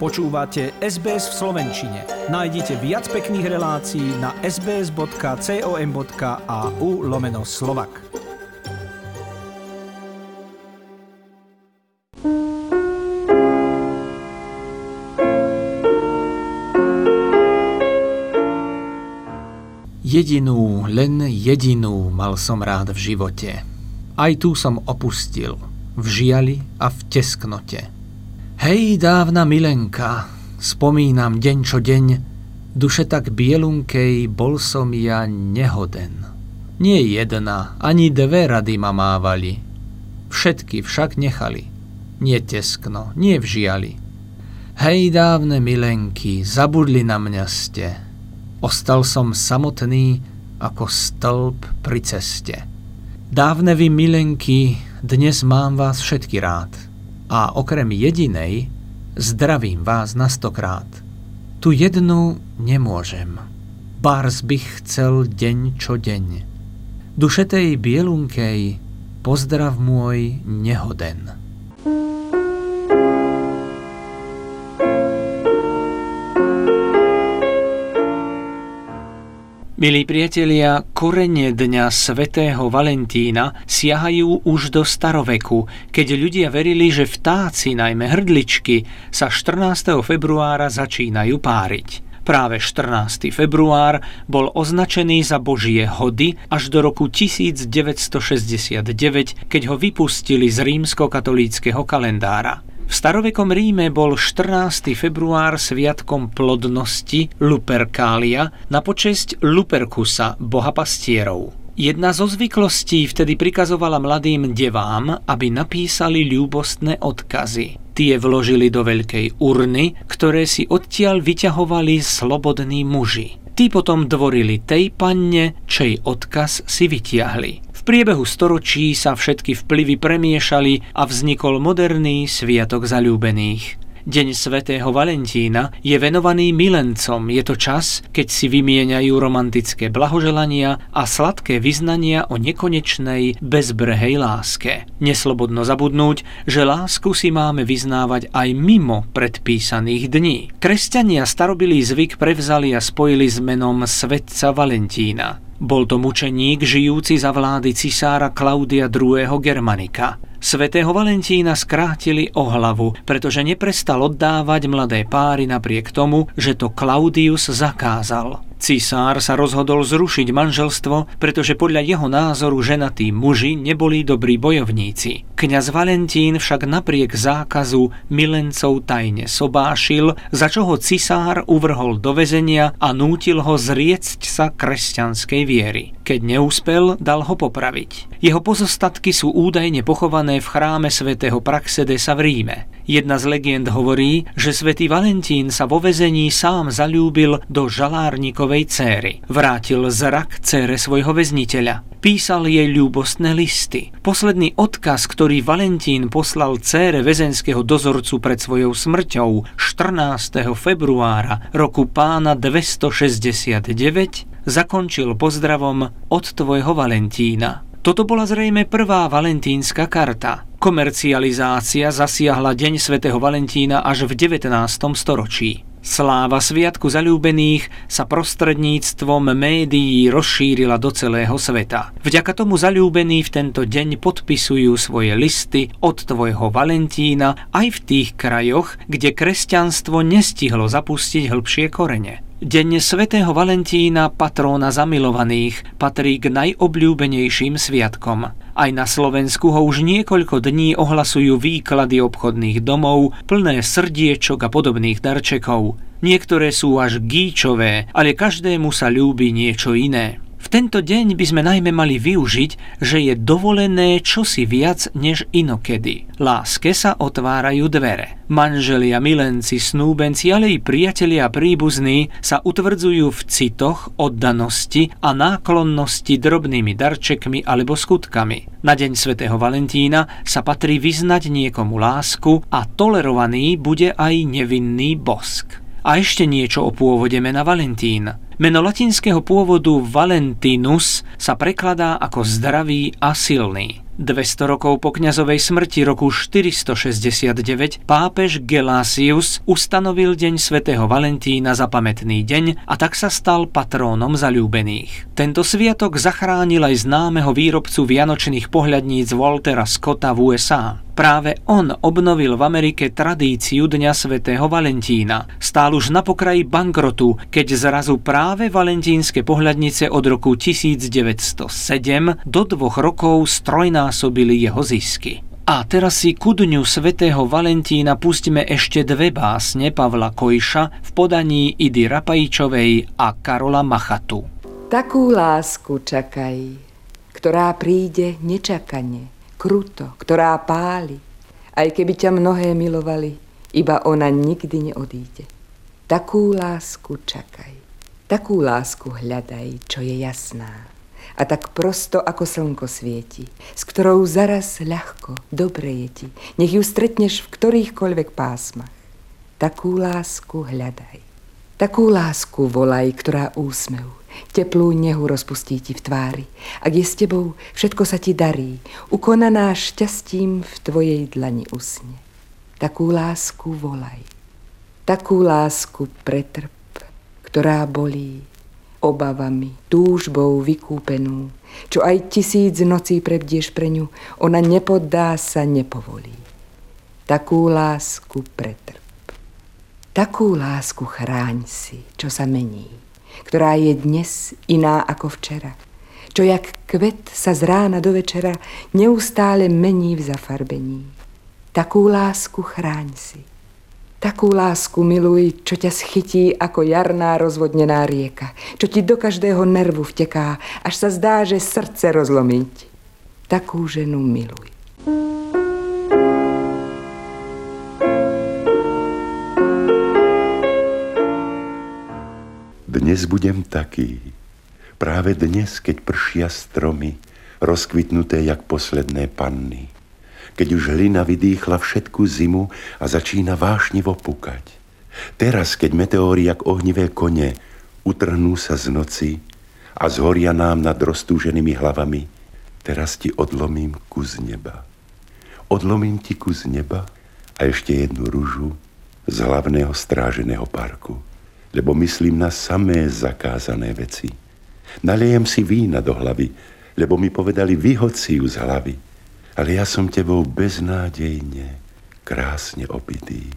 Počúvate SBS v Slovenčine. Nájdite viac pekných relácií na sbs.com.au lomeno slovak. Jedinú, len jedinú mal som rád v živote. Aj tu som opustil, v žiali a v tesknote Hej, dávna milenka, spomínam deň čo deň, duše tak bielunkej bol som ja nehoden. Nie jedna, ani dve rady ma mávali, všetky však nechali, nie teskno, nie v žiali. Hej, dávne milenky, zabudli na mňa ste, ostal som samotný ako stĺp pri ceste. Dávne vy milenky, dnes mám vás všetky rád – a okrem jedinej zdravím vás na stokrát. Tu jednu nemôžem. Bárs bych chcel deň čo deň. Duše tej bielunkej pozdrav môj nehoden. Milí priatelia, korene dňa svätého Valentína siahajú už do staroveku, keď ľudia verili, že vtáci, najmä hrdličky, sa 14. februára začínajú páriť. Práve 14. február bol označený za Božie hody až do roku 1969, keď ho vypustili z rímsko-katolíckého kalendára. V starovekom Ríme bol 14. február sviatkom plodnosti Luperkália na počesť Luperkusa, boha pastierov. Jedna zo zvyklostí vtedy prikazovala mladým devám, aby napísali ľúbostné odkazy. Tie vložili do veľkej urny, ktoré si odtiaľ vyťahovali slobodní muži. Tí potom dvorili tej panne, čej odkaz si vytiahli. V priebehu storočí sa všetky vplyvy premiešali a vznikol moderný sviatok zalúbených. Deň svätého Valentína je venovaný milencom. Je to čas, keď si vymieňajú romantické blahoželania a sladké vyznania o nekonečnej, bezbrehej láske. Neslobodno zabudnúť, že lásku si máme vyznávať aj mimo predpísaných dní. Kresťania starobilý zvyk prevzali a spojili s menom svetca Valentína. Bol to mučeník žijúci za vlády cisára Klaudia II. Germanika. Svetého Valentína skrátili o hlavu, pretože neprestal oddávať mladé páry napriek tomu, že to Klaudius zakázal. Cisár sa rozhodol zrušiť manželstvo, pretože podľa jeho názoru ženatí muži neboli dobrí bojovníci. Kňaz Valentín však napriek zákazu milencov tajne sobášil, za čo ho cisár uvrhol do väzenia a nútil ho zriecť sa kresťanskej viery. Keď neúspel, dal ho popraviť. Jeho pozostatky sú údajne pochované v chráme svätého Praxedesa v Ríme. Jedna z legend hovorí, že svätý Valentín sa vo vezení sám zalúbil do žalárnikovej céry. Vrátil zrak cére svojho väzniteľa. Písal jej ľúbostné listy. Posledný odkaz, ktorý Valentín poslal cére väzenského dozorcu pred svojou smrťou 14. februára roku pána 269, zakončil pozdravom od tvojho Valentína. Toto bola zrejme prvá valentínska karta. Komercializácia zasiahla Deň svätého Valentína až v 19. storočí. Sláva Sviatku zalúbených sa prostredníctvom médií rozšírila do celého sveta. Vďaka tomu zalúbení v tento deň podpisujú svoje listy od tvojho Valentína aj v tých krajoch, kde kresťanstvo nestihlo zapustiť hĺbšie korene. Deň svätého Valentína, patróna zamilovaných, patrí k najobľúbenejším sviatkom. Aj na Slovensku ho už niekoľko dní ohlasujú výklady obchodných domov, plné srdiečok a podobných darčekov. Niektoré sú až gíčové, ale každému sa ľúbi niečo iné. V tento deň by sme najmä mali využiť, že je dovolené čosi viac než inokedy. Láske sa otvárajú dvere. Manželia, milenci, snúbenci, ale i priatelia a príbuzní sa utvrdzujú v citoch, oddanosti a náklonnosti drobnými darčekmi alebo skutkami. Na deň svätého Valentína sa patrí vyznať niekomu lásku a tolerovaný bude aj nevinný bosk. A ešte niečo o pôvode mena Valentín. Meno latinského pôvodu Valentinus sa prekladá ako zdravý a silný. 200 rokov po kňazovej smrti roku 469 pápež Gelasius ustanovil deň svätého Valentína za pamätný deň a tak sa stal patrónom zalúbených. Tento sviatok zachránil aj známeho výrobcu vianočných pohľadníc Waltera Scotta v USA. Práve on obnovil v Amerike tradíciu Dňa svätého Valentína. Stál už na pokraji bankrotu, keď zrazu práve valentínske pohľadnice od roku 1907 do dvoch rokov strojnásobili jeho zisky. A teraz si ku dňu svätého Valentína pustíme ešte dve básne Pavla Kojša v podaní Idy Rapajčovej a Karola Machatu. Takú lásku čakaj, ktorá príde nečakane kruto, ktorá páli. Aj keby ťa mnohé milovali, iba ona nikdy neodíde. Takú lásku čakaj, takú lásku hľadaj, čo je jasná. A tak prosto ako slnko svieti, s ktorou zaraz ľahko, dobre je ti, nech ju stretneš v ktorýchkoľvek pásmach. Takú lásku hľadaj. Takú lásku volaj, ktorá úsmev, Teplú nehu rozpustí ti v tvári. Ak je s tebou, všetko sa ti darí. Ukonaná šťastím v tvojej dlani usne. Takú lásku volaj. Takú lásku pretrp, ktorá bolí obavami, túžbou vykúpenú, čo aj tisíc nocí prebdieš pre ňu, ona nepoddá sa, nepovolí. Takú lásku pretrp. Takú lásku chráň si, čo sa mení ktorá je dnes iná ako včera. Čo jak kvet sa z rána do večera neustále mení v zafarbení. Takú lásku chráň si. Takú lásku miluj, čo ťa schytí ako jarná rozvodnená rieka, čo ti do každého nervu vteká, až sa zdá, že srdce rozlomiť. Takú ženu miluj. Dnes budem taký. Práve dnes, keď pršia stromy, rozkvitnuté jak posledné panny. Keď už hlina vydýchla všetku zimu a začína vášnivo pukať. Teraz, keď meteóry jak ohnivé kone utrhnú sa z noci a zhoria nám nad roztúženými hlavami, teraz ti odlomím kus neba. Odlomím ti kus neba a ešte jednu rúžu z hlavného stráženého parku lebo myslím na samé zakázané veci. Naliejem si vína do hlavy, lebo mi povedali, vyhod si ju z hlavy. Ale ja som tebou beznádejne, krásne opitý.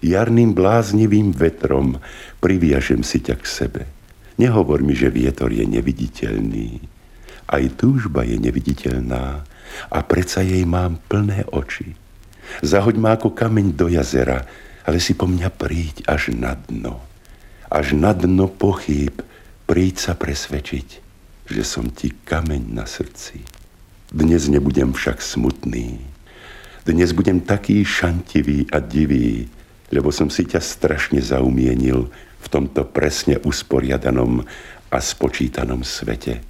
Jarným bláznivým vetrom priviažem si ťa k sebe. Nehovor mi, že vietor je neviditeľný. Aj túžba je neviditeľná a predsa jej mám plné oči. Zahoď ma ako kameň do jazera, ale si po mňa príď až na dno až na dno pochýb príď sa presvedčiť, že som ti kameň na srdci. Dnes nebudem však smutný. Dnes budem taký šantivý a divý, lebo som si ťa strašne zaumienil v tomto presne usporiadanom a spočítanom svete,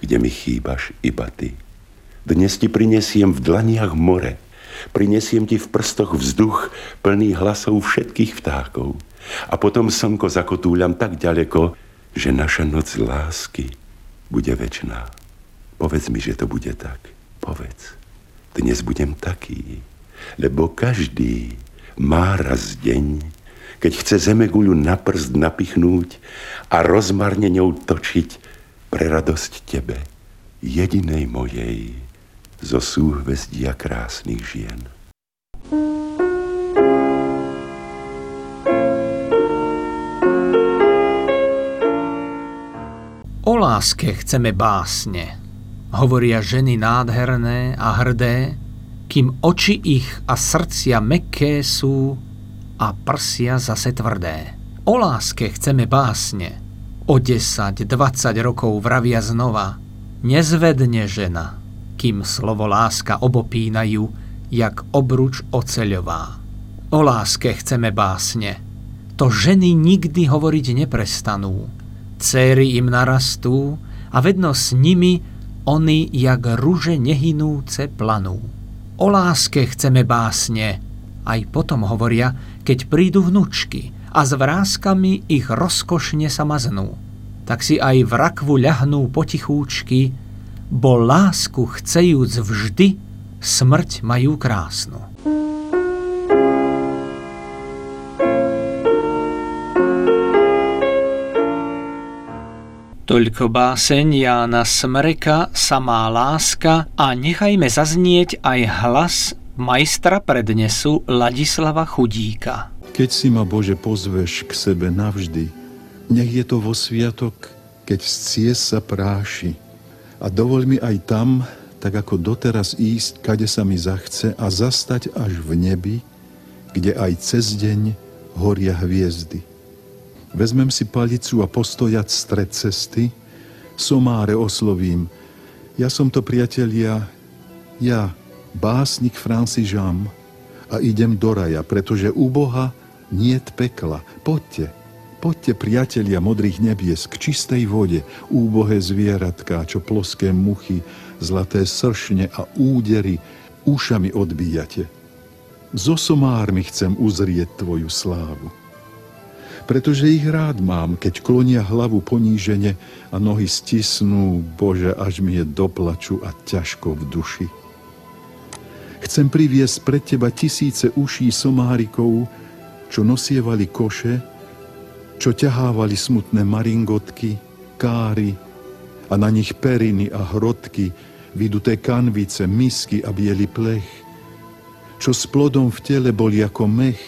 kde mi chýbaš iba ty. Dnes ti prinesiem v dlaniach more, prinesiem ti v prstoch vzduch plný hlasov všetkých vtákov a potom slnko zakotúľam tak ďaleko, že naša noc lásky bude väčšiná. Povedz mi, že to bude tak. Povedz. Dnes budem taký, lebo každý má raz deň, keď chce zemeguľu na prst napichnúť a rozmarne ňou točiť pre radosť tebe, jedinej mojej, zo súhvezdia krásnych žien. O láske chceme básne, hovoria ženy nádherné a hrdé, kým oči ich a srdcia mekké sú a prsia zase tvrdé. O láske chceme básne, o 10-20 rokov vravia znova, nezvedne žena, kým slovo láska obopínajú, jak obruč oceľová. O láske chceme básne, to ženy nikdy hovoriť neprestanú, Céry im narastú a vedno s nimi oni jak ruže nehynúce planú. O láske chceme básne, aj potom hovoria, keď prídu vnúčky a s vrázkami ich rozkošne sa maznú. tak si aj v rakvu ľahnú potichúčky, bo lásku chcejúc vždy, smrť majú krásnu. Toľko báseň Jána Smreka, Samá láska a nechajme zaznieť aj hlas majstra prednesu Ladislava Chudíka. Keď si ma, Bože, pozveš k sebe navždy, nech je to vo sviatok, keď vzcie sa práši. A dovol mi aj tam, tak ako doteraz ísť, kade sa mi zachce a zastať až v nebi, kde aj cez deň horia hviezdy. Vezmem si palicu a postojať stred cesty, somáre oslovím. Ja som to, priatelia, ja, básnik Francis Jean, a idem do raja, pretože u Boha niet pekla. Poďte, Poďte, priatelia modrých nebies, k čistej vode, úbohé zvieratka, čo ploské muchy, zlaté sršne a údery ušami odbíjate. So somármi chcem uzrieť tvoju slávu. Pretože ich rád mám, keď klonia hlavu ponížene a nohy stisnú, Bože, až mi je doplaču a ťažko v duši. Chcem priviesť pred teba tisíce uší somárikov, čo nosievali koše, čo ťahávali smutné maringotky, káry a na nich periny a hrotky, vyduté kanvice, misky a biely plech, čo s plodom v tele boli ako mech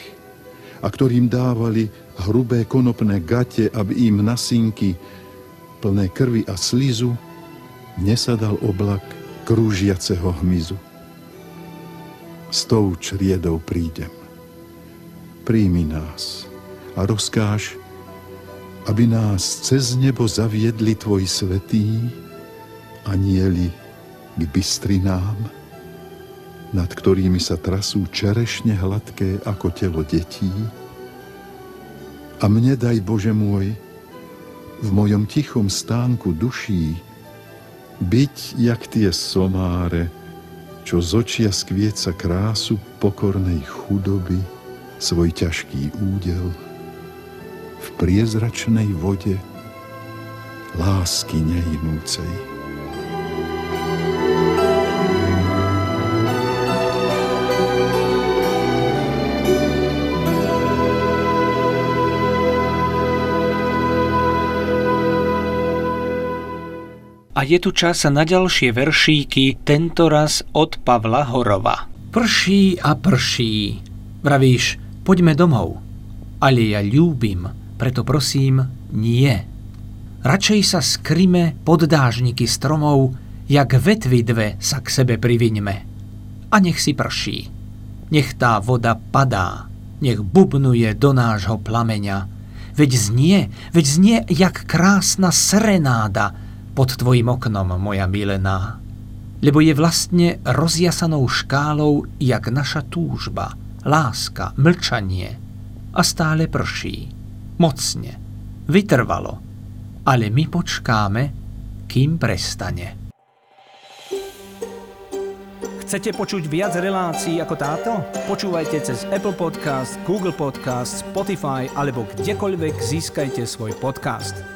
a ktorým dávali hrubé konopné gate, aby im na synky, plné krvi a slizu, nesadal oblak krúžiaceho hmyzu. S tou čriedou prídem. Príjmi nás a rozkáž, aby nás cez nebo zaviedli Tvoji svetí, anieli k bystrinám, nad ktorými sa trasú čerešne hladké ako telo detí. A mne daj, Bože môj, v mojom tichom stánku duší byť jak tie somáre, čo z skvieca krásu pokornej chudoby, svoj ťažký údel v priezračnej vode lásky nehynúcej. Je tu čas na ďalšie veršíky, tentoraz od Pavla Horova. Prší a prší. Vravíš, poďme domov. Ale ja ľúbim, preto prosím, nie. Radšej sa skrime pod dážniky stromov, jak vetvy dve sa k sebe priviňme. A nech si prší. Nech tá voda padá, nech bubnuje do nášho plameňa. Veď znie, veď znie, jak krásna serenáda pod tvojim oknom, moja milená. Lebo je vlastne rozjasanou škálou, jak naša túžba, láska, mlčanie. A stále prší mocne, vytrvalo, ale my počkáme, kým prestane. Chcete počuť viac relácií ako táto? Počúvajte cez Apple Podcast, Google Podcast, Spotify alebo kdekoľvek získajte svoj podcast.